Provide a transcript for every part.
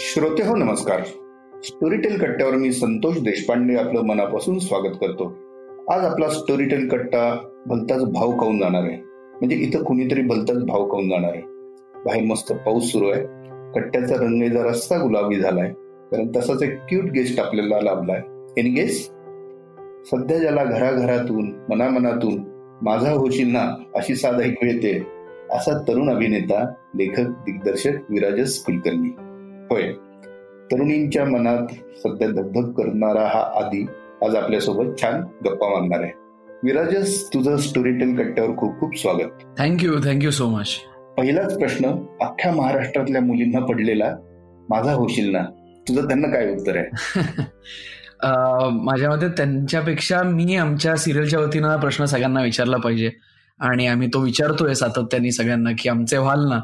श्रोते हो नमस्कार. स्टोरीटेल कट्ट्यावर मी संतोष देशपांडे आपलं मनापासून स्वागत करतो. आज आपला स्टोरीटेल कट्टा भलताच भाव खाऊन जाणार आहे? म्हणजे इथं कुणीतरी भलताच भाव खाऊन जाणार आहे? बाहेर मस्त पाऊस सुरू आहे. कट्ट्याचा रंग जरासा गुलाबी झालाय. कारण तसाच एक क्यूट गेस्ट आपल्याला लाभलाय एनी गेस सध्या ज्याला घराघरातून मनामनातून माझा होशील ना अशी साध ऐकू येते असा तरुण अभिनेता लेखक दिग्दर्शक विराजस कुलकर्णी. होय. तरुणींच्या मनात सध्या धगधग करणारा हा आदी आज आपल्यासोबत छान गप्पा मारणार आहे. विराजस तुझं स्टोरी टेल कट्ट्यावर खूप खूप स्वागत. थँक्यू थँक्यू सो मच पहिलाच प्रश्न अख्ख्या महाराष्ट्रातल्या मुलींना पडलेला माझा होशील ना? तुझं त्यांना काय उत्तर आहे? माझ्या मते त्यांच्यापेक्षा मी आमच्या सिरियलच्या वतीनं प्रश्न सगळ्यांना विचारला पाहिजे. आणि आम्ही तो विचारतोय सातत्याने सगळ्यांना की आमचे व्हाल ना?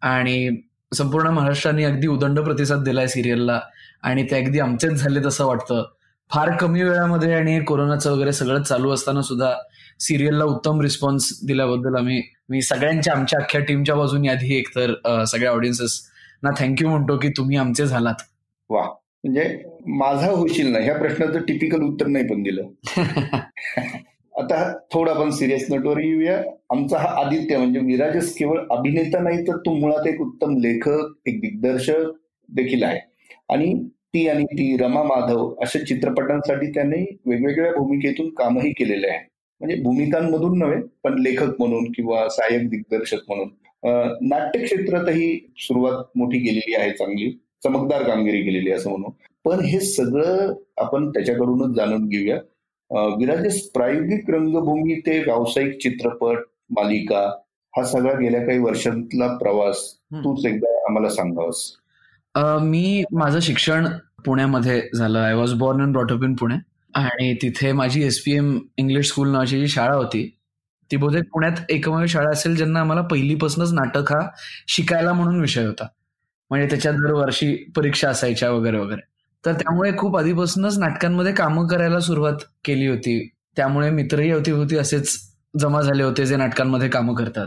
आणि संपूर्ण महाराष्ट्राने अगदी उदंड प्रतिसाद दिलाय सिरियलला आणि ते अगदी आमचेच झाले तसं वाटतं. फार कमी वेळामध्ये आणि कोरोनाचं वगैरे सगळं चालू असताना सुद्धा सिरियलला उत्तम रिस्पॉन्स दिल्याबद्दल आम्ही मी सगळ्यांच्या आमच्या अख्ख्या टीमच्या बाजूने आधी एकतर सगळ्या ऑडियन्सेस ना थँक्यू म्हणतो की तुम्ही आमचे झालात. वा. म्हणजे माझा होशील ना ह्या प्रश्नाचं टिपिकल उत्तर नाही पण दिलं. आता थोडं आपण सिरियस नोटवर येऊया. आमचा हा आदित्य म्हणजे विराजस केवळ अभिनेता नाही तर तो मुळात एक उत्तम लेखक एक दिग्दर्शक देखील आहे. आणि ती आणि ती रमा माधव अशा चित्रपटांसाठी त्याने वेगवेगळ्या भूमिकेतून कामही केलेले आहे. म्हणजे भूमिकांमधून नव्हे पण लेखक म्हणून किंवा सहाय्यक दिग्दर्शक म्हणून. नाट्य क्षेत्रातही सुरुवात मोठी केलेली आहे चांगली. चमकदार कामगिरी केलेली असं म्हणून पण हे सगळं आपण त्याच्याकडूनच जाणून घेऊया. विराजेस प्रायोगिक रंगभूमी ते व्यावसायिक चित्रपट मालिका हा सगळा गेल्या काही वर्षांतला प्रवास तूच एकदा आम्हाला सांगावस. मी माझं शिक्षण पुण्यामध्ये झालं. I was born and brought up in Pune. आणि तिथे माझी एसपीएम इंग्लिश स्कूल नावाची जी शाळा होती ती बहुतेक पुण्यात एकमेव शाळा असेल ज्यांना आम्हाला पहिलीपासूनच नाटक हा शिकायला म्हणून विषय होता. म्हणजे त्याच्यात दरवर्षी परीक्षा असायच्या वगैरे वगैरे. तर त्यामुळे खूप आधीपासूनच नाटकांमध्ये कामं करायला सुरुवात केली होती. त्यामुळे मित्रही होती होती असेच जमा झाले होते जे नाटकांमध्ये कामं करतात.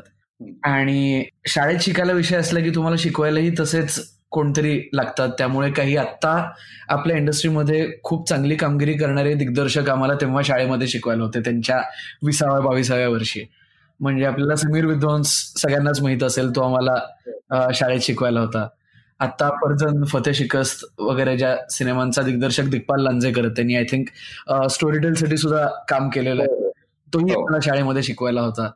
आणि शाळेत शिकायला विषय असला की तुम्हाला शिकवायलाही तसेच कोणतरी लागतात. त्यामुळे काही आत्ता आपल्या इंडस्ट्रीमध्ये खूप चांगली कामगिरी करणारे दिग्दर्शक आम्हाला तेव्हा शाळेमध्ये शिकवायला होते त्यांच्या विसाव्या बावीसाव्या वर्षी. म्हणजे आपल्याला समीर विद्वांस सगळ्यांनाच माहीत असेल तो आम्हाला शाळेत शिकवायला होता. आता परजन फते शिकस्त वगैरे ज्या सिनेमांचा दिग्दर्शक दिग्पाल लांजेकर त्यांनी आय थिंक स्टोरी टेल साठी सुद्धा काम केलेलं आहे. तोही हो. आपल्याला शाळेमध्ये शिकवायला होता.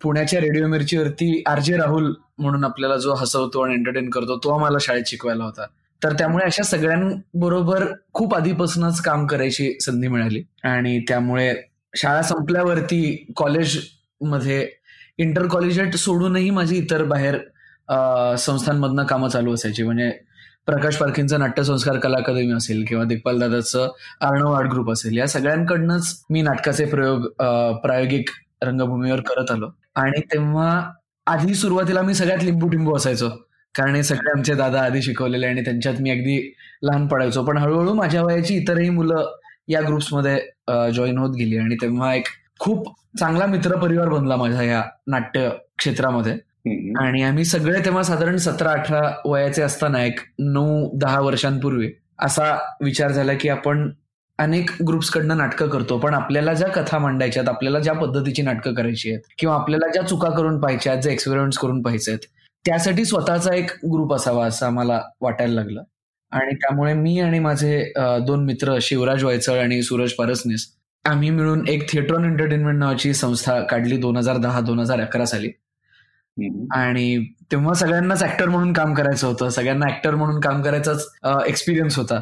पुण्याच्या रेडिओ मिरचीवरती आर जे राहुल म्हणून आपल्याला जो हसवतो आणि एंटरटेन करतो तो आम्हाला शाळेत शिकवायला होता. तर त्यामुळे अशा सगळ्यांबरोबर खूप आधीपासूनच काम करायची संधी मिळाली. आणि त्यामुळे शाळा संपल्यावरती कॉलेजमध्ये इंटर कॉलेजेट सोडूनही माझी इतर बाहेर संस्थांमधनं कामं चालू असायची. म्हणजे प्रकाश पारखींचं नाट्यसंस्कार कला अकादमी असेल किंवा दिग्पाल दादाचं अर्णव आर्ट ग्रुप असेल या सगळ्यांकडनंच मी नाटकाचे प्रयोग प्रायोगिक रंगभूमीवर करत आलो. आणि तेव्हा आधी सुरुवातीला मी सगळ्यात लिंबू टिंबू असायचो. कारण हे सगळे आमचे दादा आधी शिकवलेले आणि त्यांच्यात मी अगदी लहान पडायचो. पण हळूहळू माझ्या वयाची इतरही मुलं या ग्रुप्समध्ये जॉईन होत गेली. आणि तेव्हा एक खूप चांगला मित्र परिवार बनला माझा या नाट्य क्षेत्रामध्ये. आणि आम्ही सगळे तेव्हा साधारण सतरा अठरा वयाचे असताना एक नऊ दहा वर्षांपूर्वी असा विचार झाला की आपण अनेक ग्रुप्सकडनं नाटकं करतो पण आपल्याला ज्या कथा मांडायच्यात आपल्याला ज्या पद्धतीची नाटकं करायची आहेत किंवा आपल्याला ज्या चुका करून पाहिजे आहेत जे एक्सपेरिमेंट्स करून पाहिजे आहेत त्यासाठी स्वतःचा एक ग्रुप असावा असं आम्हाला वाटायला लागलं. आणि त्यामुळे मी आणि माझे दोन मित्र शिवराज वायचळ आणि सूरज पारसनीस आम्ही मिळून एक थिएटर ऑन एंटरटेनमेंट नावाची संस्था काढली दोन हजार दहा दोन हजार अकरा साली. आणि तेव्हा सगळ्यांनाच ऍक्टर म्हणून काम करायचं होतं सगळ्यांना ऍक्टर म्हणून काम करायचाच एक्सपिरियन्स होता.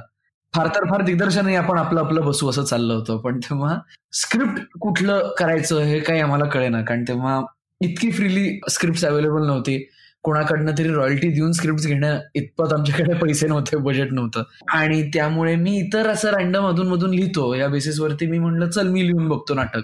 फार तर फार दिग्दर्शनही आपण आपलं आपलं बसू असं चाललं होतं पण तेव्हा स्क्रिप्ट कुठलं करायचं हे काही आम्हाला कळेना कारण तेव्हा इतकी फ्रीली स्क्रिप्ट अवेलेबल नव्हती. कोणाकडनं तरी रॉयल्टी देऊन स्क्रिप्ट घेणं इतपत आमच्याकडे पैसे नव्हते बजेट नव्हतं. आणि त्यामुळे मी इतर असं रँडम अधून मधून लिहितो या बेसिसवरती मी म्हणलं चल मी लिहून बघतो नाटक.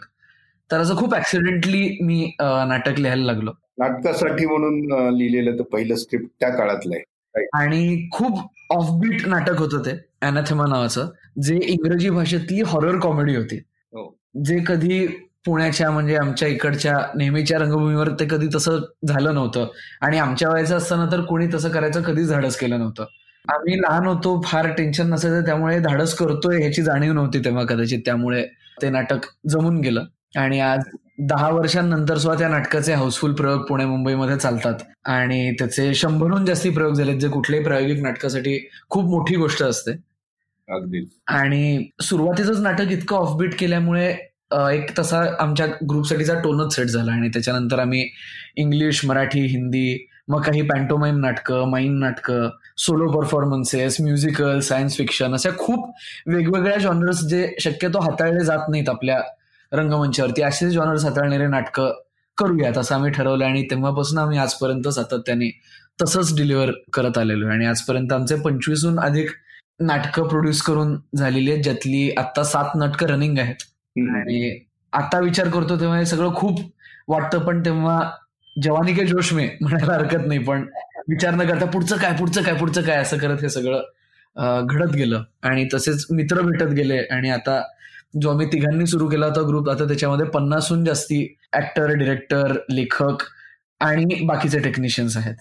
तर असं खूप ऍक्सिडेंटली मी नाटक लिहायला लागलो. नाटकासाठी म्हणून लिहिलेलं तर पहिलं स्क्रिप्ट त्या काळातलं आहे. आणि खूप ऑफबीट नाटक होतं ते अॅनाथेमा नावाचं जे इंग्रजी भाषेतली हॉरर कॉमेडी होती. हो. जे कधी पुण्याच्या म्हणजे आमच्या इकडच्या नेहमीच्या रंगभूमीवर ते कधी तसं झालं नव्हतं. आणि आमच्या वयाचं असताना तर कोणी तसं करायचं कधीच धाडस केलं नव्हतं. आम्ही लहान होतो फार टेन्शन नसायचं त्यामुळे धाडस करतोय ह्याची जाणीव नव्हती तेव्हा कदाचित. त्यामुळे ते नाटक जमून गेलं. आणि आज दहा वर्षांनंतर सुद्धा त्या नाटकाचे हाऊसफुल प्रयोग पुणे मुंबईमध्ये चालतात. आणि त्याचे शंभरहून जास्ती प्रयोग झालेत जे कुठल्याही प्रायोगिक नाटकासाठी खूप मोठी गोष्ट असते. अगदी. आणि सुरुवातीचंच नाटक इतकं ऑफबीट केल्यामुळे एक तसा आमच्या ग्रुपसाठीचा टोनच सेट झाला आणि त्याच्यानंतर आम्ही इंग्लिश मराठी हिंदी मग काही पॅन्टोमाईम नाटकं माईन नाटकं solo performances musical science fiction अशा खूप वेगवेगळ्या जॉनर्स जे शक्यतो हाताळले जात नाहीत आपल्या रंगमंचावरती. असे जॉनर्स हाताळणारे नाटकं करूयात असं आम्ही ठरवलं आणि तेव्हापासून आम्ही आजपर्यंत सातत्याने तसंच डिलिव्हर करत आलेलो आणि आजपर्यंत आमचे पंचवीसहून अधिक नाटकं प्रोड्यूस करून झालेली आहेत ज्यातली आता सात नाटकं रनिंग आहेत. आणि आता विचार करतो तेव्हा हे सगळं खूप वाटतं पण तेव्हा जवानी के जोश मे म्हणायला हरकत नाही पण विचार न करता पुढचं काय पुढचं काय पुढचं काय असं करत हे सगळं घडत गेलं. आणि तसेच मित्र भेटत गेले आणि आता जो आम्ही तिघांनी सुरू केला होता ग्रुप आता त्याच्यामध्ये पन्नासहून जास्ती ऍक्टर डिरेक्टर लेखक आणि बाकीचे टेक्निशियन्स आहेत.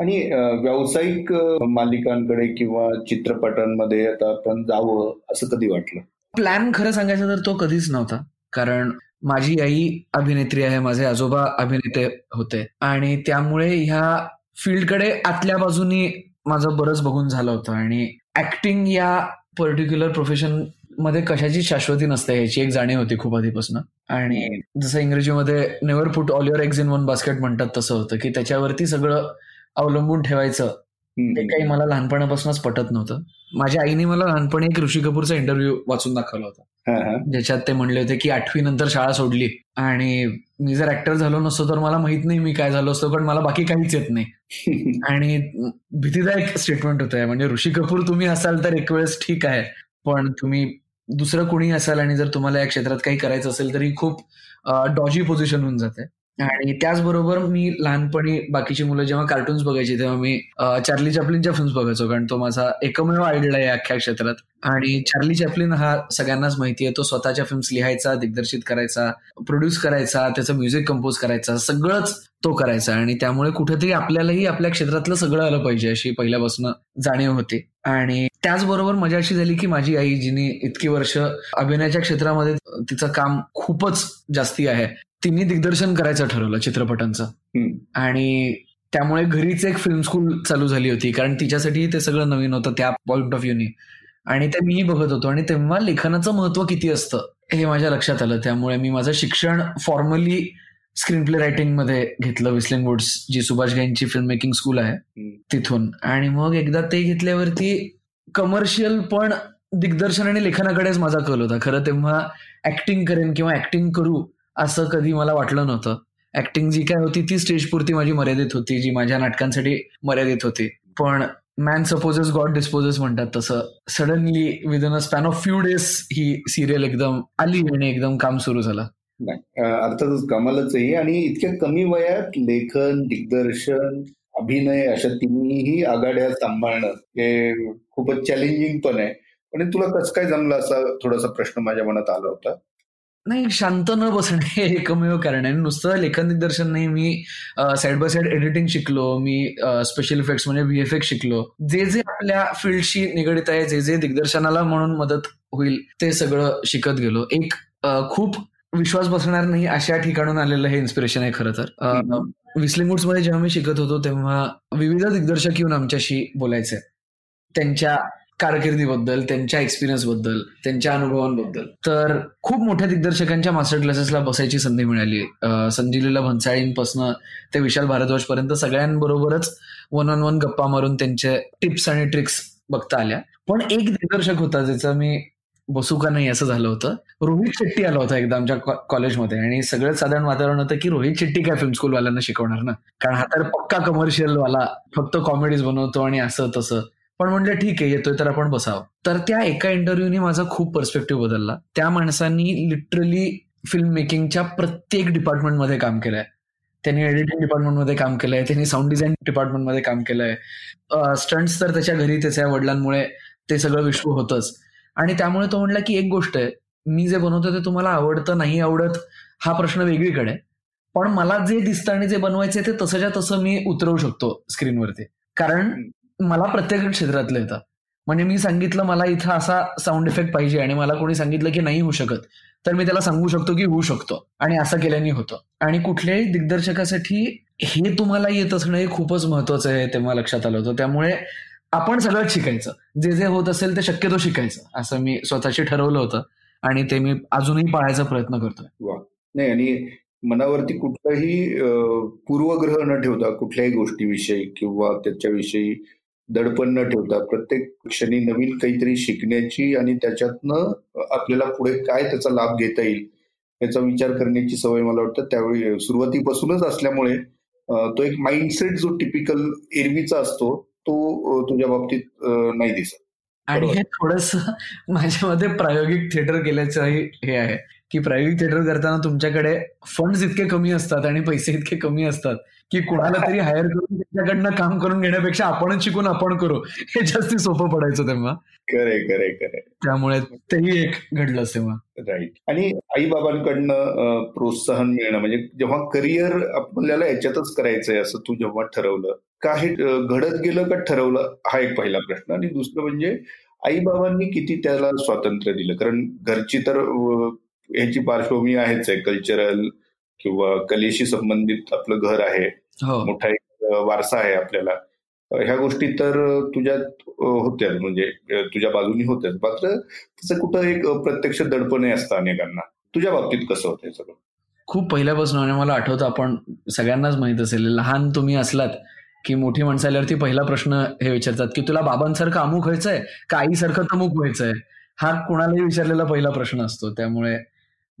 आणि व्यावसायिक मालिकांकडे किंवा चित्रपटांमध्ये आता आपण जावं असं कधी वाटलं? प्लॅन खरं सांगायचं तर तो कधीच नव्हता. कारण माझी आई अभिनेत्री आहे माझे आजोबा अभिनेते होते आणि त्यामुळे ह्या फील्डकडे आतल्या बाजूनी माझं बरंच बघून झालं होतं आणि ऍक्टिंग या पर्टिक्युलर प्रोफेशन मध्ये कशाची शाश्वती नसते ह्याची एक जाणीव होती खूप आधीपासून. आणि जसं इंग्रजीमध्ये never put all your eggs in one basket म्हणतात तसं होतं की त्याच्यावरती सगळं अवलंबून ठेवायचं ते काही मला लहानपणापासूनच पटत नव्हतं. माझ्या आईने मला लहानपणी एक ऋषी कपूरचा इंटरव्ह्यू वाचून दाखवला होता. ज्याच्यात ते म्हणले होते की आठवी नंतर शाळा सोडली. आणि मी जर ऍक्टर झालो नसतो तर मला माहीत नाही मी काय झालो असतो पण मला बाकी काहीच येत नाही. आणि भीतीदायक स्टेटमेंट होत. आहे म्हणजे ऋषी कपूर तुम्ही असाल तर एक वेळेस ठीक आहे पण तुम्ही दुसरं कोणी असाल आणि जर तुम्हाला या क्षेत्रात काही करायचं असेल तरी खूप डॉजी पोझिशन होऊन जाते. आणि त्याचबरोबर मी लहानपणी बाकीची मुलं जेव्हा कार्टून्स बघायची तेव्हा मी चार्ली चॅपलिनच्या फिल्म्स बघायचो कारण तो माझा एकमेव आयडल आहे अख्ख्या क्षेत्रात. आणि चार्ली चॅपलिन हा सगळ्यांनाच माहिती आहे तो स्वतःच्या फिल्म्स लिहायचा दिग्दर्शित करायचा प्रोड्यूस करायचा त्याचं म्युझिक कंपोज करायचा सगळंच तो करायचा. आणि त्यामुळे कुठेतरी आपल्यालाही आपल्या क्षेत्रातलं सगळं आलं पाहिजे अशी पहिल्यापासून जाणीव होती. आणि त्याचबरोबर मजा अशी झाली की माझी आई जिने इतकी वर्ष अभिनयाच्या क्षेत्रामध्ये तिचं काम खूपच जास्ती आहे तिने दिग्दर्शन करायचं ठरवलं चित्रपटांचं. आणि त्यामुळे घरीच एक फिल्म स्कूल चालू झाली होती कारण तिच्यासाठी ते सगळं नवीन होतं त्या पॉइंट ऑफ व्ह्यूनी आणि ते मीही बघत होतो आणि तेव्हा लेखनाचं महत्त्व किती असतं हे माझ्या लक्षात आलं. त्यामुळे मी माझं शिक्षण फॉर्मली स्क्रीन प्ले रायटिंगमध्ये घेतलं विस्लिंग वुड्स जी सुभाष गाईंची फिल्म मेकिंग स्कूल आहे तिथून. आणि मग एकदा ते घेतल्यावरती कमर्शियल पण दिग्दर्शन आणि लेखनाकडेच माझा कल होता. खरं तेव्हा ऍक्टिंग करेन किंवा ऍक्टिंग करू असं कधी मला वाटलं नव्हतं. ऍक्टिंग जी काय होती ती स्टेजपुरती माझी मर्यादित होती जी माझ्या नाटकांसाठी मर्यादित होती. पण मॅन सपोजेस गॉड डिस्पोजेस म्हणतात तसं. Suddenly within a span of few days he serial एकदम आली आणि एकदम काम सुरू झालं. अर्थातच कमालच आहे आणि इतक्या कमी वयात लेखन दिग्दर्शन अभिनय अशा तिन्ही आघाड्या सांभाळणं हे खूपच चॅलेंजिंग पण आहे. आणि तुला कसं काय जमलं असा थोडासा प्रश्न माझ्या मनात आला होता? नाही शांत न बसणे हे एकमेव कारण आहे. नुसतं लेखन दिग्दर्शन नाही मी साईड बाय साईड एडिटिंग शिकलो मी स्पेशल इफेक्ट्स म्हणजे व्हीएफएक्स शिकलो. जे जे आपल्या फील्डशी निगडीत आहे जे जे दिग्दर्शनाला म्हणून मदत होईल ते सगळं शिकत गेलो. एक खूप विश्वास बसणार नाही अशा ठिकाणून आलेलं हे इन्स्पिरेशन आहे खरं तर. विस्लिंगमध्ये जेव्हा मी शिकत होतो तेव्हा विविध दिग्दर्शक येऊन आमच्याशी बोलायचे. त्यांच्या कारकिर्दीबद्दल त्यांच्या एक्सपिरियन्सबद्दल त्यांच्या अनुभवांबद्दल. तर खूप मोठ्या दिग्दर्शकांच्या मास्टर क्लासेसला बसायची संधी मिळाली. संजीलीला भन्साळींपासून ते विशाल भारद्वाज पर्यंत सगळ्यांबरोबरच वन ऑन वन गप्पा मारून त्यांचे टिप्स आणि ट्रिक्स बघता आल्या. पण एक दिग्दर्शक होता ज्याचा मी बसू का नाही असं झालं होतं. रोहित शेट्टी आला होता एकदा आमच्या कॉलेजमध्ये. आणि सगळं साधारण वातावरण होतं की रोहित शेट्टी काय फिल्म स्कूलवाल्यांना शिकवणार ना? कारण हा तर पक्का कमर्शियल वाला फक्त कॉमेडीज बनवतो आणि असं तसं. पण म्हणलं ठीक आहे येतोय तर आपण बसावं. तर त्या एका इंटरव्ह्यूने माझा खूप पर्स्पेक्टिव्ह बदलला. त्या माणसांनी लिटरली फिल्म मेकिंगच्या प्रत्येक डिपार्टमेंटमध्ये काम केलंय. त्यांनी एडिटिंग डिपार्टमेंटमध्ये काम केलंय त्यांनी साऊंड डिझाईन डिपार्टमेंटमध्ये काम केलंय. स्टंट्स तर त्याच्या घरी त्याच्या वडिलांमुळे ते सगळं विश्व होतंच. आणि त्यामुळे तो म्हणला की एक गोष्ट आहे मी जे बनवतो ते तुम्हाला आवडतं नाही आवडत हा प्रश्न वेगळीकडे. पण मला जे दिसतं आणि जे बनवायचं ते तसंच्या तसं मी उतरवू शकतो स्क्रीनवरती कारण मला प्रत्येक क्षेत्रातलं येतं. म्हणजे मी सांगितलं मला इथं असा साऊंड इफेक्ट पाहिजे आणि मला कोणी सांगितलं की नाही होऊ शकत तर मी त्याला सांगू शकतो की होऊ शकतो. आणि असं केल्याने होतं. आणि कुठल्याही दिग्दर्शकासाठी हे तुम्हाला येत असणं हे खूपच महत्वाचं आहे तेव्हा लक्षात आलं होतं. त्यामुळे आपण सगळंच शिकायचं. जे जे होत असेल ते शक्यतो शिकायचं. असं मी स्वतःशी ठरवलं होतं आणि ते मी अजूनही पाळायचा प्रयत्न करतोय. नाही आणि मनावरती कुठलाही पूर्वग्रह न ठेवता कुठल्याही गोष्टीविषयी किंवा त्याच्याविषयी दडपण न ठेवता प्रत्येक क्षणी नवीन काहीतरी शिकण्याची आणि त्याच्यातनं आपल्याला पुढे काय त्याचा लाभ घेता येईल याचा विचार करण्याची सवय मला वाटतं. त्यावेळी सुरुवातीपासूनच असल्यामुळे तो एक माइंडसेट जो टिपिकल एरवीचा असतो तो तुझ्या बाबतीत नाही दिसत. आणि हे थोडस माझ्यामध्ये प्रायोगिक थिएटर केल्याचंही हे आहे. की प्रायोगिक थिएटर करताना तुमच्याकडे फंड इतके कमी असतात आणि पैसे इतके कमी असतात की कुणाला तरी हायर करून त्याच्याकडनं काम करून घेण्यापेक्षा आपणच शिकून आपण करू. हे जास्ती सोपं पडायचं तेव्हा. खरे खरे खरे त्यामुळे तेही एक घडलं तेव्हा. राईट आणि आई बाबांकडनं प्रोत्साहन मिळणं म्हणजे जेव्हा करिअर आपल्याला याच्यातच करायचंय असं तू जेव्हा ठरवलं का हे घडत गेलं का ठरवलं? हा एक पहिला प्रश्न. आणि दुसरं म्हणजे आई बाबांनी किती त्याला स्वातंत्र्य दिलं? कारण घरची तर ह्याची पार्श्वभूमी आहेच आहे. कल्चरल किंवा कलेशी संबंधित आपलं घर आहे. हो. मोठा एक वारसा आहे आपल्याला. ह्या गोष्टी तर तुझ्यात होत्याच म्हणजे तुझ्या बाजूनी होत्याच मात्र तसं कुठं एक प्रत्यक्ष दडपणे असतं अनेकांना. तुझ्या बाबतीत कसं होतं सगळं? खूप पहिल्यापासून आणि मला आठवतं आपण सगळ्यांनाच माहीत असेल लहान तुम्ही असलात की मोठी माणसं आल्यावरती पहिला प्रश्न हे विचारतात की तुला बाबांसारखं अमुक व्हायचंय? का आईसारखं तमुक व्हायचंय? हा कुणालाही विचारलेला पहिला प्रश्न असतो. त्यामुळे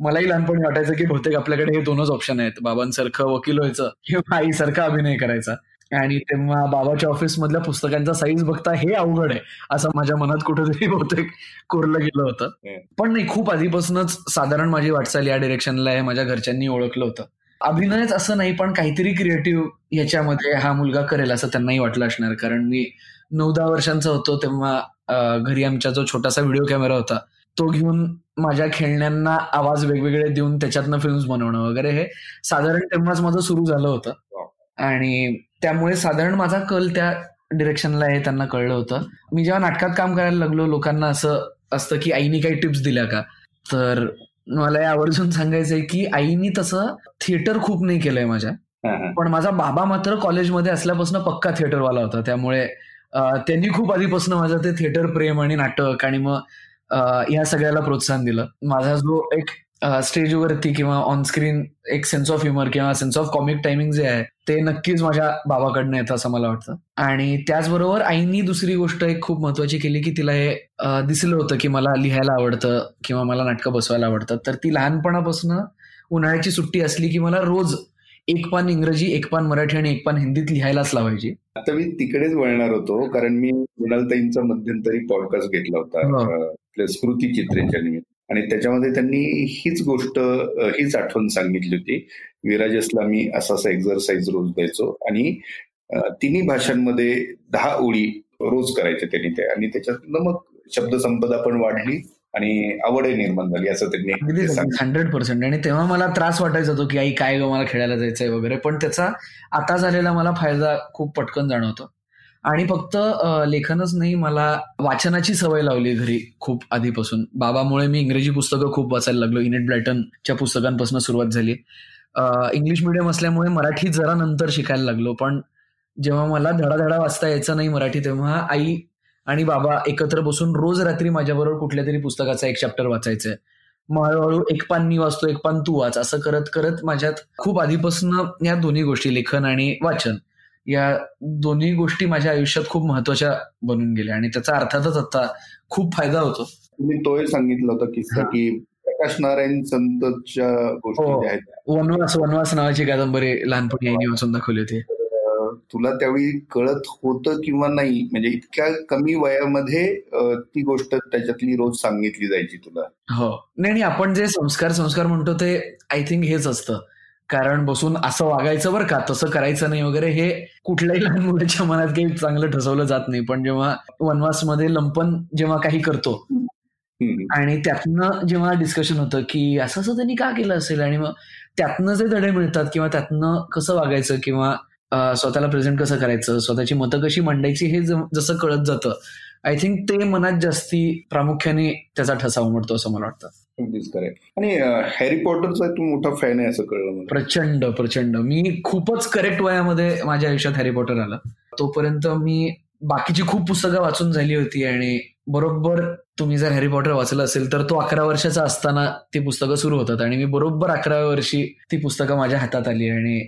मलाही लहानपणी वाटायचं की बहुतेक आपल्याकडे हे दोनच ऑप्शन आहेत. बाबांसारखं वकील व्हायचं किंवा आईसारखा अभिनय करायचा. आणि तेव्हा बाबाच्या ऑफिस मधल्या पुस्तकांचा साईज बघता हे अवघड आहे असं माझ्या मनात कुठेतरी बहुतेक कोरलं गेलं होतं. पण नाही खूप आधीपासूनच साधारण माझी वाटचाल या डिरेक्शनला आहे माझ्या घरच्यांनी ओळखलं होतं. अभिनयच असं नाही पण काहीतरी क्रिएटिव्ह याच्यामध्ये हा मुलगा करेल असं त्यांनाही वाटलं असणार. कारण मी नऊ दहा वर्षांचा होतो तेव्हा घरी आमचा जो छोटासा व्हिडिओ कॅमेरा होता तो घेऊन माझ्या खेळण्यांना आवाज वेगवेगळे देऊन त्याच्यातनं फिल्म्स बनवणं वगैरे हे साधारण तेव्हाच माझं सुरू झालं होतं. आणि त्यामुळे साधारण माझा कल त्या डिरेक्शनला आहे त्यांना कळलं होतं. मी जेव्हा नाटकात काम करायला लागलो लोकांना असं असतं की आईनी काही टिप्स दिल्या का? तर मला हे आवर्जून सांगायचंय की आईनी तसं थिएटर खूप नाही केलंय माझ्या. पण माझा बाबा मात्र कॉलेजमध्ये असल्यापासून पक्का थिएटरवाला होता. त्यामुळे त्यांनी खूप आधीपासून माझं ते थिएटर प्रेम आणि नाटक आणि मग या सगळ्याला प्रोत्साहन दिलं. माझा जो एक स्टेजवरती किंवा ऑन स्क्रीन एक सेन्स ऑफ ह्युमर किंवा सेन्स ऑफ कॉमिक टायमिंग जे आहे ते नक्कीच माझ्या बाबाकडनं येतं असं मला वाटतं. आणि त्याचबरोबर आईनी दुसरी गोष्ट एक खूप महत्वाची केली की तिला हे दिसलं होतं की मला लिहायला आवडतं किंवा मला नाटकं बसवायला आवडतं तर ती लहानपणापासून उन्हाळ्याची सुट्टी असली की मला रोज एक पान इंग्रजी एक पान मराठी आणि एक पान हिंदीत लिहायलाच लावायची. आता मी तिकडेच वळणार होतो कारण मी मृणालताईंचा मध्यंतरी पॉडकास्ट घेतला होता. हो. स्मृती चित्रेच्या निमित्त. आणि त्याच्यामध्ये त्यांनी हीच गोष्ट हीच आठवण सांगितली होती. विराजसला मी असा असा एक्झरसाईज रोज द्यायचो. आणि तिन्ही भाषांमध्ये दहा ओळी रोज करायच्या त्यांनी त्या आणि त्याच्यातनं मग शब्दसंपदा पण वाढली आणि आवडही निर्माण झाली असं त्यांनी हंड्रेड पर्सेंट आणि तेव्हा मला त्रास वाटायचा होतो की आई काय ग मला खेळायला जायचंय वगैरे. पण त्याचा आता झालेला मला फायदा खूप पटकन जाणवतो. आणि फक्त लेखनच नाही मला वाचनाची सवय लावली घरी खूप आधीपासून. बाबामुळे मी इंग्रजी पुस्तकं खूप वाचायला लागलो. इनेट ब्लॅटनच्या पुस्तकांपासून सुरुवात झाली. इंग्लिश मिडियम असल्यामुळे मराठी जरा नंतर शिकायला लागलो पण जेव्हा मला धडाधडा वाचता यायचं नाही मराठी तेव्हा आई आणि बाबा एकत्र बसून रोज रात्री माझ्याबरोबर कुठल्या तरी पुस्तकाचा एक चॅप्टर वाचायचंय मग हळूहळू एक पान मी वाचतो एक पान तू वाच असं करत करत माझ्यात खूप आधीपासून या दोन्ही गोष्टी लेखन आणि वाचन. या दोन्ही गोष्टी माझ्या आयुष्यात खूप महत्त्वाच्या बनून गेल्या आणि त्याचा अर्थातच आता खूप फायदा होतो. तुम्ही तोही सांगितलं होतं किस्सा की प्रकाश नारायण संतच्या गोष्टी हो. आहेत. वनवास वनवास नावाची कादंबरी लहानपणी आईने वाचून दाखवली होती. तुला त्यावेळी कळत होतं किंवा नाही? म्हणजे इतक्या कमी वयामध्ये ती गोष्ट त्याच्यातली रोज सांगितली जायची तुला. हो. नाही आपण जे संस्कार संस्कार म्हणतो ते आय थिंक हेच असतं. कारण बसून असं वागायचं बरं का तसं करायचं नाही वगैरे हे कुठल्याही लहान मुलाच्या मनात काही चांगलं ठसवलं जात नाही. पण जेव्हा वनवासमध्ये लंपन जेव्हा काही करतो आणि त्यातनं जेव्हा डिस्कशन होतं की असं असं त्यांनी का केलं असेल आणि मग त्यातनं जे धडे मिळतात किंवा त्यातनं कसं वागायचं किंवा स्वतःला प्रेझेंट कसं करायचं स्वतःची मतं कशी मांडायची हे जसं कळत जातं आय थिंक ते मनात जास्ती प्रामुख्याने त्याचा ठसा उमटतो असं मला वाटतं. अगदीच आणि हॅरी पॉटरचा तू मोठा फॅन आहे असं कळलं प्रचंड प्रचंड. मी खूपच करेक्ट वयामध्ये माझ्या आयुष्यात हॅरी पॉटर आला. तोपर्यंत मी बाकीची खूप पुस्तकं वाचून झाली होती आणि बरोबर तुम्ही जर हॅरी पॉटर वाचलं असेल तर तो अकरा वर्षाचा असताना ती पुस्तकं सुरू होतात आणि मी बरोबर अकराव्या वर्षी ती पुस्तकं माझ्या हातात आली आणि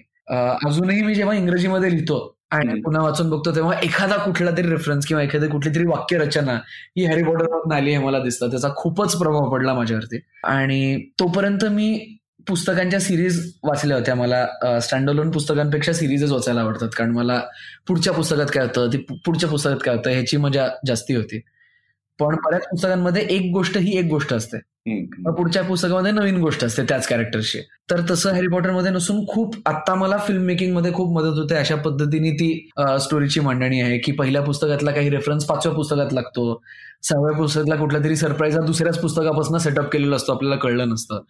अजूनही मी जेव्हा इंग्रजीमध्ये लिहितो आणि पुन्हा वाचून बघतो तेव्हा एखादा कुठला तरी रेफरन्स किंवा एखादी कुठली तरी वाक्य रचना ही हॅरी पॉटर आली आहे मला दिसतं. त्याचा खूपच प्रभाव पडला माझ्यावरती. आणि तोपर्यंत मी पुस्तकांच्या सिरीज वाचल्या होत्या. मला स्टँडअलोन पुस्तकांपेक्षा सिरीजच वाचायला आवडतात. कारण मला पुढच्या पुस्तकात काय होतं ती पुढच्या पुस्तकात काय होतं ह्याची मजा जास्ती होती. पण बऱ्याच पुस्तकांमध्ये एक गोष्ट ही एक गोष्ट असते. पुढच्या पुस्तकामध्ये नवीन गोष्ट असते त्याच कॅरेक्टरची तर तसं हॅरी पॉटरमध्ये नसून खूप आता मला फिल्म मेकिंगमध्ये खूप मदत होते अशा पद्धतीने ती स्टोरीची मांडणी आहे की पहिल्या पुस्तकातला काही रेफरन्स पाचव्या पुस्तकात लागतो. सहाव्या पुस्तकातला कुठला तरी सरप्राईज हा दुसऱ्याच पुस्तकापासून सेटअप केलेला असतो आपल्याला कळलं नसतं.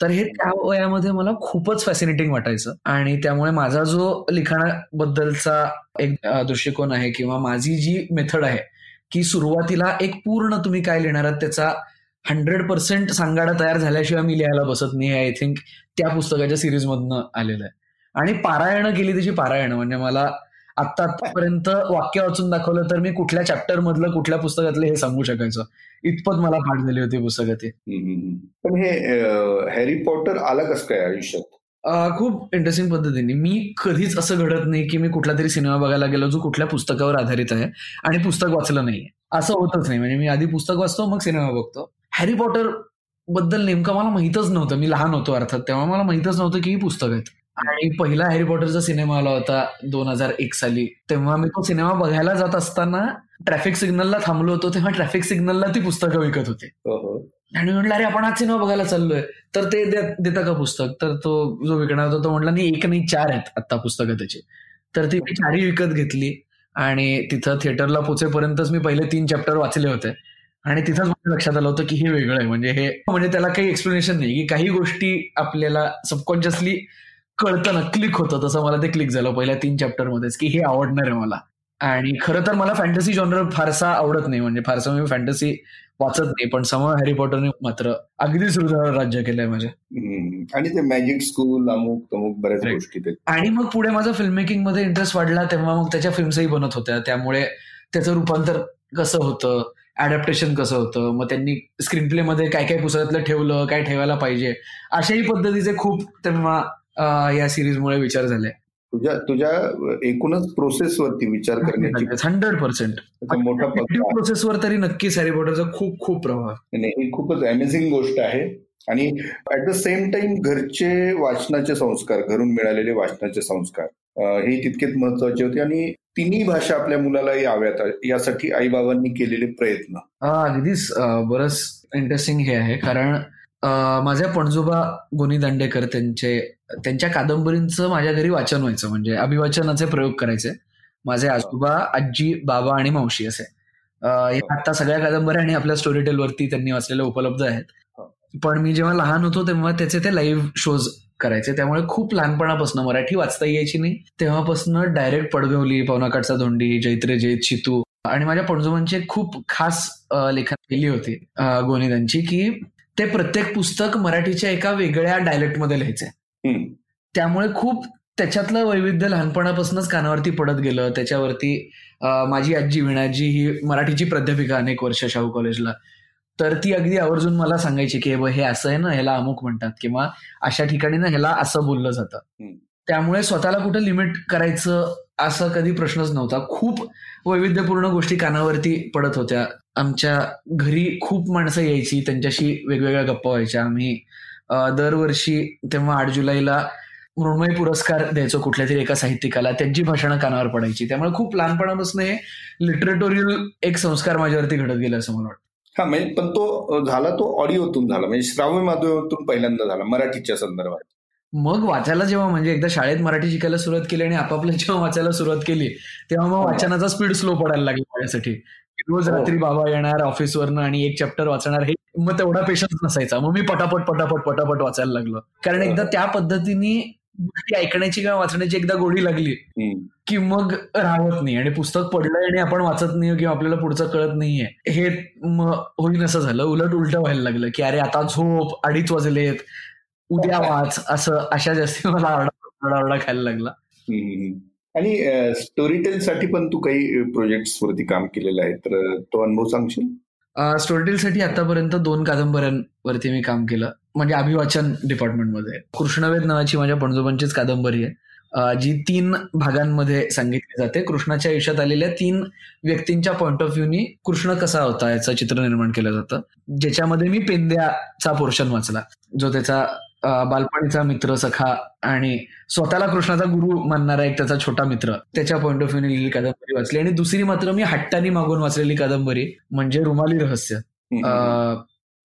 तर हे त्या वयामध्ये मला खूपच फॅसिनेटिंग वाटायचं. आणि त्यामुळे माझा जो लिखाणाबद्दलचा एक दृष्टिकोन आहे किंवा माझी जी मेथड आहे की सुरुवातीला एक पूर्ण तुम्ही काय लिहिणार आहात त्याचा हंड्रेड पर्सेंट सांगाडा तयार झाल्याशिवाय मी लिहायला बसत नाही आय थिंक त्या पुस्तकाच्या सिरीजमधनं आलेलं आहे. आणि पारायण केली त्याची पारायण म्हणजे मला आता आतापर्यंत वाक्य वाचून दाखवलं तर मी कुठल्या चॅप्टर मधलं कुठल्या पुस्तकातलं हे सांगू शकायचं. इतपत मला पाठ झाली होती पुस्तकं ते पण हे हॅरी पॉटर आलं कसं काय आयुष्यात? खूप इंटरेस्टिंग पद्धतीने. मी कधीच असं घडत नाही की मी कुठला तरी सिनेमा बघायला गेलो जो कुठल्या पुस्तकावर आधारित आहे आणि पुस्तक वाचलं नाहीये. असं होतच नाही. म्हणजे मी आधी पुस्तक वाचतो मग सिनेमा बघतो. हॅरी पॉटरबद्दल नेमकं मला माहितच नव्हतं. मी लहान होतो अर्थात. तेव्हा मला माहितच नव्हतं की ही पुस्तक आहेत. आणि पहिला हॅरी पॉटरचा सिनेमा आला होता दोन हजार एक साली. तेव्हा मी तो सिनेमा बघायला जात असताना ट्रॅफिक सिग्नलला थांबलो होतो तेव्हा ट्रॅफिक सिग्नलला ती पुस्तकं विकत होते. हो, हो. आणि म्हटलं अरे आपण आज सिनेमा बघायला चाललोय. तर ते देता का पुस्तक? तर तो जो विकणार होता तो म्हणला नाही एक नाही चार आहेत आता पुस्तकं त्याची. तर ती मी चारही विकत घेतली आणि तिथं थिएटरला पोचेपर्यंतच मी पहिले तीन चॅप्टर वाचले होते. आणि तिथंच माझ्या लक्षात आलं होतं की हे वेगळं आहे. म्हणजे हे म्हणजे त्याला काही एक्सप्लेनेशन नाही की काही गोष्टी आपल्याला सबकॉन्शियसली कळताना क्लिक होतं. तसं मला ते क्लिक झालं पहिल्या तीन चॅप्टरमध्येच की हे आवडणार आहे मला. आणि खरं तर मला फॅन्टसी जॉनर फारसा आवडत नाही. म्हणजे फारसा मी फॅन्टसी वाचत नाही. पण समोर हॅरी पॉटरने मात्र अगदीच हृदयावर राज्य केलंय माझ्या. आणि ते मॅजिक स्कूल अमुक अमुक बऱ्याच गोष्टी आणि मग पुढे माझा फिल्म मेकिंगमध्ये इंटरेस्ट वाढला तेव्हा मग त्याच्या फिल्म्सही बनत होत्या. त्यामुळे त्याचं रूपांतर कसं होतं? अडॅप्टेशन कसं होतं? मग त्यांनी स्क्रीन प्ले मध्ये काय काय पुस्तकातलं ठेवलं? काय ठेवायला पाहिजे? अशाही पद्धतीचे खूप तेव्हा या सिरीजमुळे विचार झाले. तुझ्या तुझ्या एकूणच प्रोसेसवरती विचार करण्याची हंड्रेड पर्सेंट मोठा प्रोसेसवर तरी नक्कीच हॅरी पॉटरचा खूप खूप प्रभाव ही खूपच अमेझिंग गोष्ट आहे. आणि ऍट द सेम टाइम घरचे वाचनाचे संस्कार घरून मिळालेले वाचनाचे संस्कार हे तितकेच महत्त्वाचे होते. आणि तिन्ही भाषा आपल्या मुलाला याव्यात यासाठी आईबाबांनी केलेले प्रयत्न. अगदीच बरंच इंटरेस्टिंग हे आहे. कारण माझ्या पणजोबा गोनी दांडेकर त्यांचे त्यांच्या कादंबरींचं माझ्या घरी वाचन व्हायचं. म्हणजे अभिवाचनाचे प्रयोग करायचे. माझे आजोबा आजी बाबा आणि मावशी असे. आता सगळ्या कादंबऱ्या आणि आपल्या स्टोरी टेलवरती त्यांनी वाचलेल्या उपलब्ध आहेत. पण मी जेव्हा लहान होतो तेव्हा त्याचे ते लाईव्ह शोज करायचे. त्यामुळे खूप लहानपणापासून मराठी वाचता यायची नाही. तेव्हापासून डायरेक्ट पडगवली पवनाकाठचा धोंडी जैत्रे जैत चितू आणि माझ्या पणजोबांची खूप खास लेखन केली होती गोनी त्यांची की ते प्रत्येक पुस्तक मराठीच्या एका वेगळ्या डायलेक्टमध्ये लिहायचे. त्यामुळे खूप त्याच्यातलं वैविध्य लहानपणापासूनच कानावरती पडत गेलं. त्याच्यावरती माझी आजी विणाजी ही मराठीची प्राध्यापिका अनेक वर्ष शाहू कॉलेजला तर ती अगदी आवर्जून मला सांगायची की हे असं आहे ना ह्याला अमुक म्हणतात किंवा अशा ठिकाणी ना ह्याला असं बोललं जातं. त्यामुळे स्वतःला कुठं लिमिट करायचं असं कधी प्रश्नच नव्हता. खूप वैविध्यपूर्ण गोष्टी कानावरती पडत होत्या. आमच्या घरी खूप माणसं यायची त्यांच्याशी वेगवेगळ्या गप्पा व्हायच्या. आम्ही दरवर्षी तेव्हा आठ जुलैला मृण्मयी पुरस्कार द्यायचो कुठल्या तरी एका साहित्यिकाला. त्यांची भाषणं कानावर पडायची. त्यामुळे खूप लहानपणापासून हे लिटरेटोरियल एक संस्कार माझ्यावरती घडत गेला असं मला वाटतं. हा म्हणजे पण तो झाला तो ऑडिओतून झाला. म्हणजे श्राव्य माध्यमातून पहिल्यांदा झाला मराठीच्या संदर्भात. मग वाचायला जेव्हा म्हणजे एकदा शाळेत मराठी शिकायला सुरुवात केली आणि आपापल्या जेव्हा वाचायला सुरुवात केली तेव्हा मग वाचनाचा स्पीड स्लो पडायला लागला माझ्यासाठी. रोज हो. रात्री बाबा येणार ऑफिसवरनं आणि एक चॅप्टर वाचणार हे मग तेवढा पेशन्स नसायचा. मग मी पटापट पटापट पटापट वाचायला लागलो. कारण एकदा त्या पद्धतीने गोष्टी ऐकण्याची किंवा वाचण्याची एकदा गोडी लागली की मग राहत नाही. आणि पुस्तक पडलंय आणि आपण वाचत नाही किंवा आपल्याला पुढचं कळत नाहीये. हे होईन असं झालं. उलट उलट व्हायला लागलं की अरे आता झोप अडीच वाजलेत उद्या वाच असं अशा जास्ती मला आरडा खायला लागला. आणि स्टोरी टेल साठी पण तू काही प्रोजेक्ट वरती काम केलेलं आहे तर तो अनुभव सांगशील? स्टोरी टेल साठी आतापर्यंत दोन कादंबऱ्यांवरती मी काम केलं. म्हणजे अभिवाचन डिपार्टमेंटमध्ये कृष्णवेद नावाची माझ्या पणजोबांचीच कादंबरी आहे. जी तीन भागांमध्ये सांगितली जाते. कृष्णाच्या आयुष्यात आलेल्या तीन व्यक्तींच्या पॉईंट ऑफ व्ह्यूनी कृष्ण कसा होता याचं चित्र निर्माण केलं जातं. ज्याच्यामध्ये मी पेंद्याचा पोर्शन वाचला. जो त्याचा बालपणीचा मित्र सखा आणि स्वतःला कृष्णाचा गुरु मानणारा एक त्याचा छोटा मित्र. त्याच्या पॉइंट ऑफ व्ह्यूने लिहिलेली कादंबरी वाचली. आणि दुसरी मात्र मी हट्टानी मागून वाचलेली कादंबरी म्हणजे रुमाली रहस्य.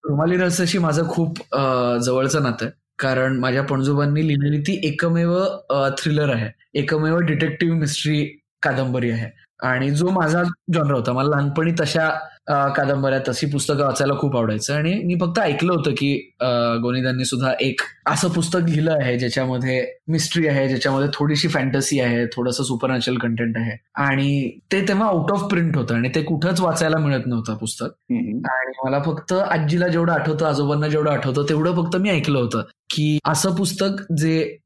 रुमाली रहस्याशी माझं खूप जवळचं नातं. कारण माझ्या पणजोबांनी लिहिलेली ती एकमेव थ्रिलर आहे. एकमेव डिटेक्टिव्ह मिस्ट्री कादंबरी आहे. आणि जो माझा जॉनर होता मला लहानपणी तशा कादंबऱ्या तशी पुस्तकं वाचायला खूप आवडायचं. आणि मी फक्त ऐकलं होतं की गोनिदांनी सुद्धा एक असं पुस्तक लिहिलं आहे ज्याच्यामध्ये मिस्ट्री आहे ज्याच्यामध्ये थोडीशी फॅन्टसी आहे थोडंसं सुपर नॅचरल कंटेंट आहे. आणि ते तेव्हा आउट ऑफ प्रिंट होतं आणि ते कुठंच वाचायला मिळत नव्हतं पुस्तक. आणि मला फक्त आजीला जेवढं आठवतं आजोबांना जेवढं आठवतं तेवढं फक्त मी ऐकलं होतं की असं पुस्तक जे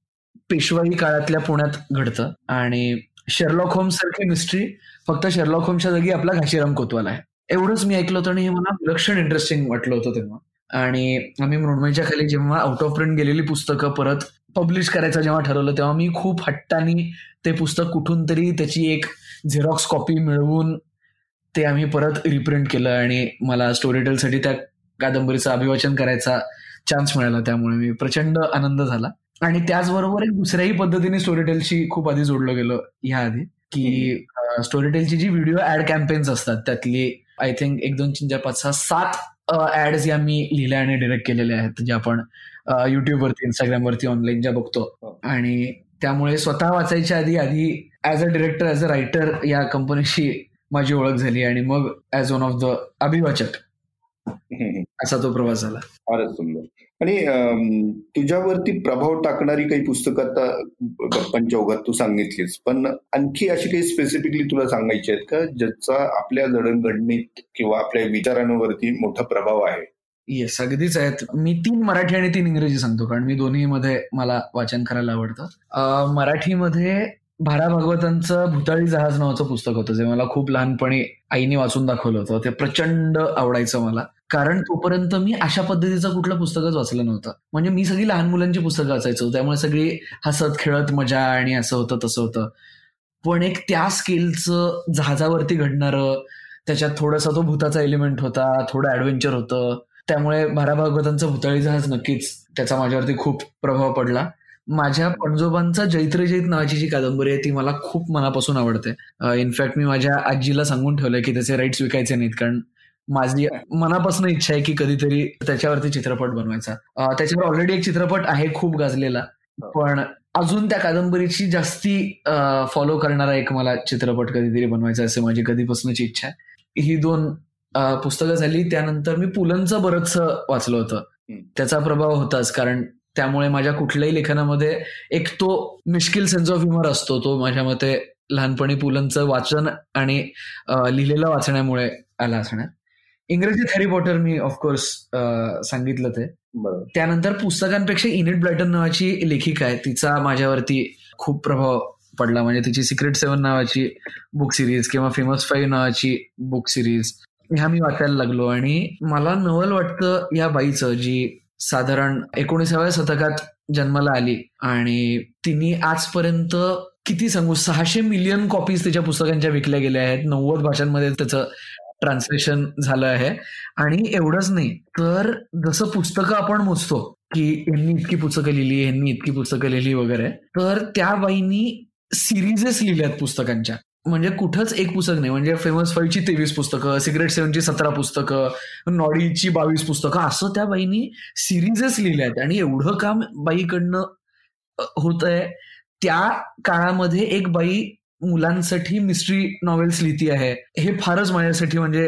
पेशवाई काळातल्या पुण्यात घडतं. आणि शेरलॉक होम्स सारखी मिस्ट्री फक्त शेरलॉक होम्सच्या जागी आपला घाशीराम कोतवाल आहे. एवढंच मी ऐकलं होतं आणि हे मला विलक्षण इंटरेस्टिंग वाटलं होतं तेव्हा. आणि आम्ही मृण्मयच्या खाली जेव्हा आउट ऑफ प्रिंट गेलेली पुस्तकं परत पब्लिश करायचं जेव्हा ठरवलं तेव्हा मी खूप हट्टानी ते पुस्तक कुठून तरी त्याची एक झेरॉक्स कॉपी मिळवून ते आम्ही परत रिप्रिंट केलं आणि मला स्टोरी टेलसाठी त्या कादंबरीचं अभिवाचन करायचा चान्स मिळाला. त्यामुळे मी प्रचंड आनंद झाला. आणि त्याचबरोबर एक दुसऱ्याही पद्धतीने स्टोरी टेलशी खूप आधी जोडलं गेलं ह्या आधी की स्टोरी टेलची जी व्हिडिओ ऍड कॅम्पेन्स असतात त्यातली आय थिंक एक दोन तीन चार पाच सहा सात ऍड्स या मी लिहिल्या आणि डिरेक्ट केलेल्या आहेत. ज्या आपण युट्यूबवरती इंस्टाग्रामवरती ऑनलाईन ज्या बघतो. हो. आणि त्यामुळे स्वतः वाचायच्या आधी आधी as a director as a writer या कंपनीशी माझी ओळख झाली आणि मग ऍज वन ऑफ द अभिवाचक असा तो प्रवास झाला. फारच सुंदर. आणि तुझ्यावरती प्रभाव टाकणारी काही पुस्तकं आता गप्पांच्या ओघात तू सांगितलीस. पण आणखी अशी काही स्पेसिफिकली तुला सांगायची आहेत का ज्याचा आपल्या जडणघडणीत किंवा आपल्या विचारांवरती मोठा प्रभाव आहे? येस अगदीच आहेत. मी तीन मराठी आणि तीन इंग्रजी सांगतो कारण मी दोन्हीमध्ये मला वाचन करायला आवडतं. मराठीमध्ये भारा भागवतांचं भूताळी जहाज नावाचं पुस्तक होतं जे मला खूप लहानपणी आईने वाचून दाखवलं होतं. ते प्रचंड आवडायचं मला. कारण तोपर्यंत मी अशा पद्धतीचं कुठलं पुस्तकच वाचलं नव्हतं. म्हणजे मी सगळी लहान मुलांची पुस्तकं वाचायचो. त्यामुळे सगळी हसत खेळत मजा आणि असं होतं तसं होतं. पण एक त्या स्केलचं जहाजावरती घडणारं त्याच्यात थोडासा तो भूताचा एलिमेंट होता थोडं ऍडव्हेंचर होतं. त्यामुळे भारा भागवतांचं भूताळी जहाज नक्कीच त्याचा माझ्यावरती खूप प्रभाव पडला. माझ्या पणजोबांचा जैत्र जैत नावाची जी कादंबरी आहे ती मला खूप मनापासून आवडते. इनफॅक्ट मी माझ्या आजीला सांगून ठेवलंय की त्याचे राईट्स विकायचे नाहीत कारण माझी मनापासून इच्छा आहे की कधीतरी त्याच्यावरती चित्रपट बनवायचा. त्याच्यावर ऑलरेडी एक चित्रपट आहे खूप गाजलेला. हो. पण अजून त्या कादंबरीची जास्ती फॉलो करणारा एक मला चित्रपट कधीतरी बनवायचा असे माझी कधीपासूनची इच्छा आहे. ही दोन पुस्तकं झाली. त्यानंतर मी पुलंचं बरंच वाचलं होतं. त्याचा प्रभाव होताच. कारण त्यामुळे माझ्या कुठल्याही लेखनामध्ये एक तो मिश्किल सेन्स ऑफ ह्युमर असतो. तो माझ्या मते लहानपणी पुलंचं वाचन आणि लिहिलेलं वाचण्यामुळे आला असणार. इंग्रजीत हॅरी पॉटर मी ऑफकोर्स सांगितलं ते. त्यानंतर पुस्तकांपेक्षा इनिट ब्लॅटन नावाची लेखिका आहे. तिचा माझ्यावरती खूप प्रभाव पडला. म्हणजे तिची सिक्रेट सेव्हन नावाची बुक सिरीज किंवा फेमस फाईव्ह नावाची बुक सिरीज ह्या मी वाचायला लागलो. आणि मला नवल वाटतं या बाईचं जी साधारण एकोणीसाव्या शतकात जन्माला आली आणि तिने आजपर्यंत किती सांगू? सहाशे मिलियन कॉपीज तिच्या पुस्तकांच्या विकल्या गेल्या आहेत. नव्वद भाषांमध्ये त्याचं ट्रान्सलेशन झालं आहे. आणि एवढंच नाही तर जसं पुस्तकं आपण मोजतो की यांनी इतकी पुस्तकं लिहिली यांनी इतकी पुस्तकं लिहिली वगैरे तर त्या बाईंनी सिरीजेस लिहिल्यात पुस्तकांच्या. म्हणजे कुठंच एक पुस्तक नाही. म्हणजे फेमस फाईव्हची तेवीस पुस्तकं सिक्रेट सेव्हनची सतरा पुस्तकं नॉडीची बावीस पुस्तकं असं त्या बाईंनी सिरीजेस लिहिल्यात. आहेत आणि एवढं काम बाईकडनं होत आहे त्या काळामध्ये एक बाई मुलांसाठी मिस्ट्री नॉवेल्स लिहिती आहे. हे फारच माझ्यासाठी म्हणजे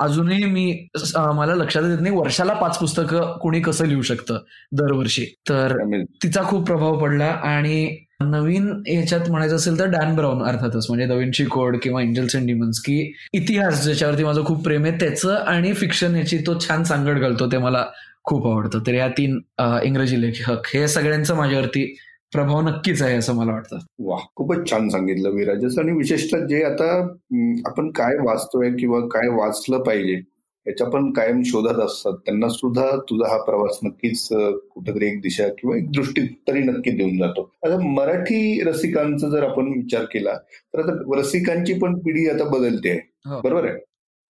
अजूनही मी मला लक्षात येत नाही वर्षाला पाच पुस्तकं कोणी कसं लिहू शकतं दरवर्षी. तर तिचा खूप प्रभाव पडला आणि नवीन ह्याच्यात म्हणायचं असेल तर डॅन ब्राऊन अर्थातच म्हणजे दविनची कोड किंवा एंजल्स अँड डिमन्स की इतिहास ज्याच्यावरती माझं खूप प्रेम आहे त्याचं आणि फिक्शन याची तो छान सांगड घालतो ते मला खूप आवडतं. तर या तीन इंग्रजी लेखक हे सगळ्यांचं माझ्यावरती प्रभाव नक्कीच आहे असं मला वाटतं. वा खूपच छान सांगितलं विराजस आणि विशेषतः जे आता आपण काय वाचतोय किंवा काय वाचलं पाहिजे याच्या पण कायम शोधात असतात. त्यांना सुद्धा तुझा हा प्रवास नक्कीच कुठेतरी एक दिशा किंवा एक दृष्टी तरी नक्की देऊन जातो. आता मराठी रसिकांचा जर आपण विचार केला तर आता रसिकांची पण पिढी आता बदलते. आहे हो. बरोबर आहे?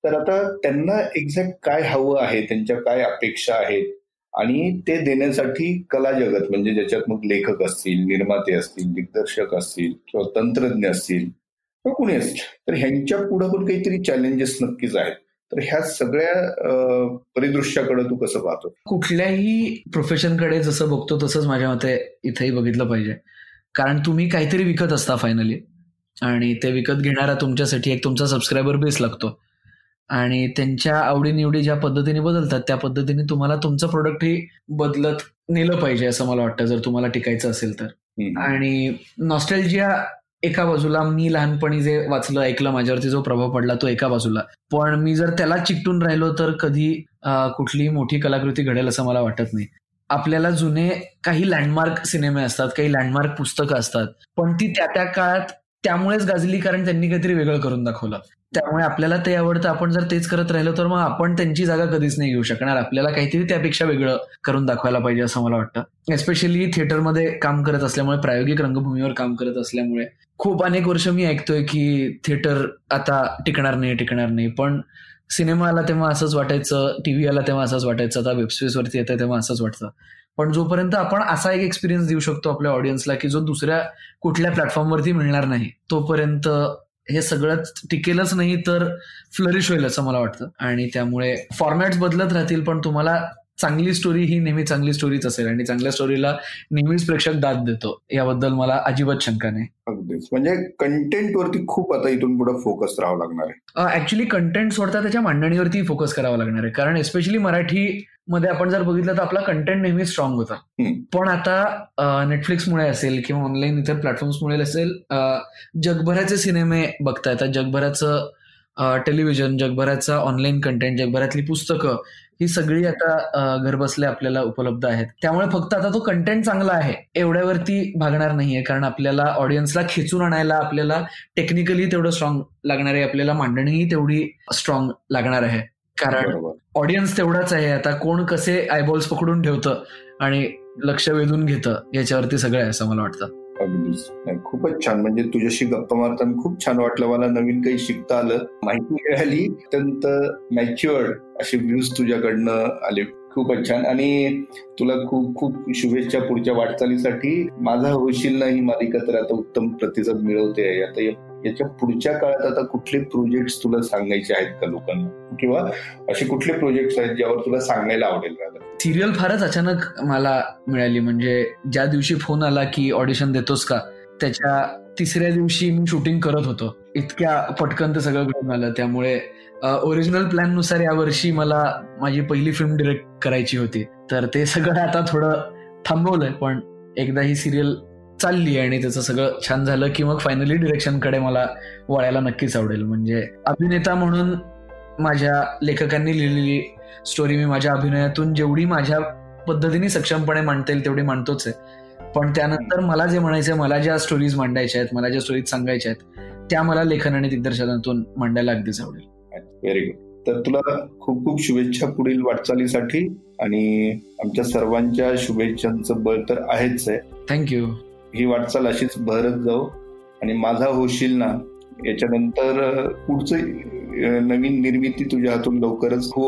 तर आता त्यांना एक्झॅक्ट काय हवं आहे? त्यांच्या काय अपेक्षा आहेत? आणि ते देण्यासाठी कला जगत म्हणजे ज्याच्यात मग लेखक असतील निर्माते असतील दिग्दर्शक असतील किंवा तंत्रज्ञ असतील किंवा कुणी असतील तर ह्यांच्या पुढे पण काहीतरी चॅलेंजेस नक्कीच आहेत. तर ह्या सगळ्या परिदृश्याकडे तू कसं पाहतो कुठल्याही प्रोफेशनकडे जसं बघतो तसंच माझ्या मते इथेही बघितलं पाहिजे. कारण तुम्ही काहीतरी विकत असता फायनली आणि ते विकत घेणारा तुमच्यासाठी एक तुमचा सबस्क्रायबर बेस लागतो. आणि त्यांच्या आवडीनिवडी ज्या पद्धतीने बदलतात त्या पद्धतीने तुम्हाला तुमचं प्रोडक्टही बदलत नेलं पाहिजे असं मला वाटतं जर तुम्हाला टिकायचं असेल तर. आणि नॉस्टेलजिया एका बाजूला मी लहानपणी जे वाचलं ऐकलं माझ्यावरती जो प्रभाव पडला तो एका बाजूला. पण मी जर त्याला चिकटून राहिलो तर कधी कुठलीही मोठी कलाकृती घडेल असं मला वाटत नाही. आपल्याला जुने काही लँडमार्क सिनेमे असतात काही लँडमार्क पुस्तकं असतात पण ती त्या त्या काळात त्यामुळेच गाजली कारण त्यांनी काहीतरी वेगळं करून दाखवलं. त्यामुळे आपल्याला ते आवडतं. आपण जर तेच करत राहिलो तर मग आपण त्यांची जागा कधीच नाही घेऊ शकणार. आपल्याला काहीतरी त्यापेक्षा वेगळं करून दाखवायला पाहिजे असं मला वाटतं. एस्पेशली थिएटरमध्ये काम करत असल्यामुळे प्रायोगिक रंगभूमीवर काम करत असल्यामुळे. खूप अनेक वर्ष मी ऐकतोय की थिएटर आता टिकणार नाही टिकणार नाही. पण सिनेमा आला तेव्हा असंच वाटायचं टीव्ही आला तेव्हा असंच वाटायचं. आता वेबसिरीजवरती येतं तेव्हा असंच वाटतं. पण जोपर्यंत आपण असा एक एक्सपिरियन्स देऊ शकतो आपल्या ऑडियन्सला की जो दुसऱ्या कुठल्या प्लॅटफॉर्मवरती मिळणार नाही तोपर्यंत हे सगळं टिकेलच नाही तर फ्लरिश होईल असं मला वाटतं. आणि त्यामुळे फॉर्मॅट्स बदलत राहतील पण तुम्हाला चांगली स्टोरी ही नेहमी चांगली स्टोरीच असेल. आणि चांगल्या स्टोरीला नेहमीच प्रेक्षक दाद देतो. याबद्दल मला अजिबात शंका नाही. अगदीच. म्हणजे कंटेंट वरती खूप आता इथून पुढे फोकस राहावं लागणार आहे. ऍक्च्युली कंटेंट सोडता त्याच्या मांडणीवरती फोकस करावा लागणार आहे. कारण एस्पेशली मराठी मध्ये आपण जर बघितलं तर आपला कंटेंट नेहमी स्ट्रॉंग होता. पण आता नेटफ्लिक्समुळे असेल किंवा ऑनलाईन इतर प्लॅटफॉर्म्समुळे असेल जगभराचे सिनेमे बघता येतात जगभराचं टेलिव्हिजन जगभराचा ऑनलाईन कंटेंट जगभरातली पुस्तकं ही सगळी आता घरबसल्या आपल्याला उपलब्ध आहेत. त्यामुळे फक्त आता तो कंटेंट चांगला आहे एवढ्यावरती भागणार नाहीये. कारण आपल्याला ऑडियन्सला खेचून आणायला आपल्याला टेक्निकली तेवढं स्ट्रॉंग लागणार आहे. आपल्याला मांडणीही तेवढी स्ट्रॉंग लागणार आहे. कारण ऑडियन्स तेवढाच आहे. आता कोण कसे आयबॉल्स पकडून ठेवतं आणि लक्ष वेधून घेतं याच्यावरती सगळं आहे असं मला वाटतं. अगदीच. खूपच छान. म्हणजे तुझ्याशी गप्पा मारताना खूप छान वाटलं मला नवीन काही शिकता आलं. माहिती मिळाली. अत्यंत मॅच्युअर्ड असे व्ह्यूज तुझ्याकडनं आले. खूपच छान. आणि तुला खूप खूप शुभेच्छा पुढच्या वाटचालीसाठी. माझा होशील ना ही मालिका तर आता उत्तम प्रतिसाद मिळवते. आता याच्या पुढच्या काळात आता कुठले प्रोजेक्ट तुला सांगायचे आहेत का लोकांना? किंवा असे कुठले प्रोजेक्ट आहेत ज्यावर तुला सांगायला आवडेल सिरियल फारच अचानक मला मिळाली. म्हणजे ज्या दिवशी फोन आला की ऑडिशन देतोस का त्याच्या तिसऱ्या दिवशी मी शूटिंग करत होतो. इतक्या पटकन ते सगळं घडून आलं. त्यामुळे ओरिजिनल प्लॅननुसार यावर्षी मला माझी पहिली फिल्म डिरेक्ट करायची होती. तर ते सगळं आता थोडं थांबवलंय पण एकदा ही सिरियल चालली आणि त्याचं सगळं छान झालं की मग फायनली डिरेक्शनकडे मला वळायला नक्कीच आवडेल. म्हणजे अभिनेता म्हणून माझ्या लेखकांनी लिहिलेली स्टोरी मी माझ्या अभिनयातून जेवढी माझ्या पद्धतीने सक्षमपणे मांडता येईल तेवढी मांडतोच आहे. पण त्यानंतर मला जे म्हणायचं मला ज्या स्टोरीज मांडायच्या आहेत मला ज्या स्टोरीज सांगायच्या आहेत त्या मला लेखन आणि दिग्दर्शनातून मांडायला अगदीच आवडेल. व्हेरी गुड तर तुला खूप खूप शुभेच्छा पुढील वाटचालीसाठी आणि आमच्या सर्वांच्या शुभेच्छांचं बळ तर आहेच आहे. थँक्यू ही वाटचाल अशीच भरत जाऊ. आणि माझा होशील ना याच्यानंतर पुढचं नवीन निर्मिती तुझ्या हातून लवकरच हो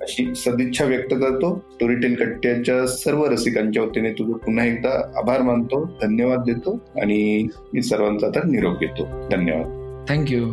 अशी सदिच्छा व्यक्त करतो. स्टोरीटेल कट्ट्याच्या सर्व रसिकांच्या वतीने तुझं पुन्हा एकदा आभार मानतो धन्यवाद देतो आणि मी सर्वांचा आता निरोप घेतो. धन्यवाद. थँक्यू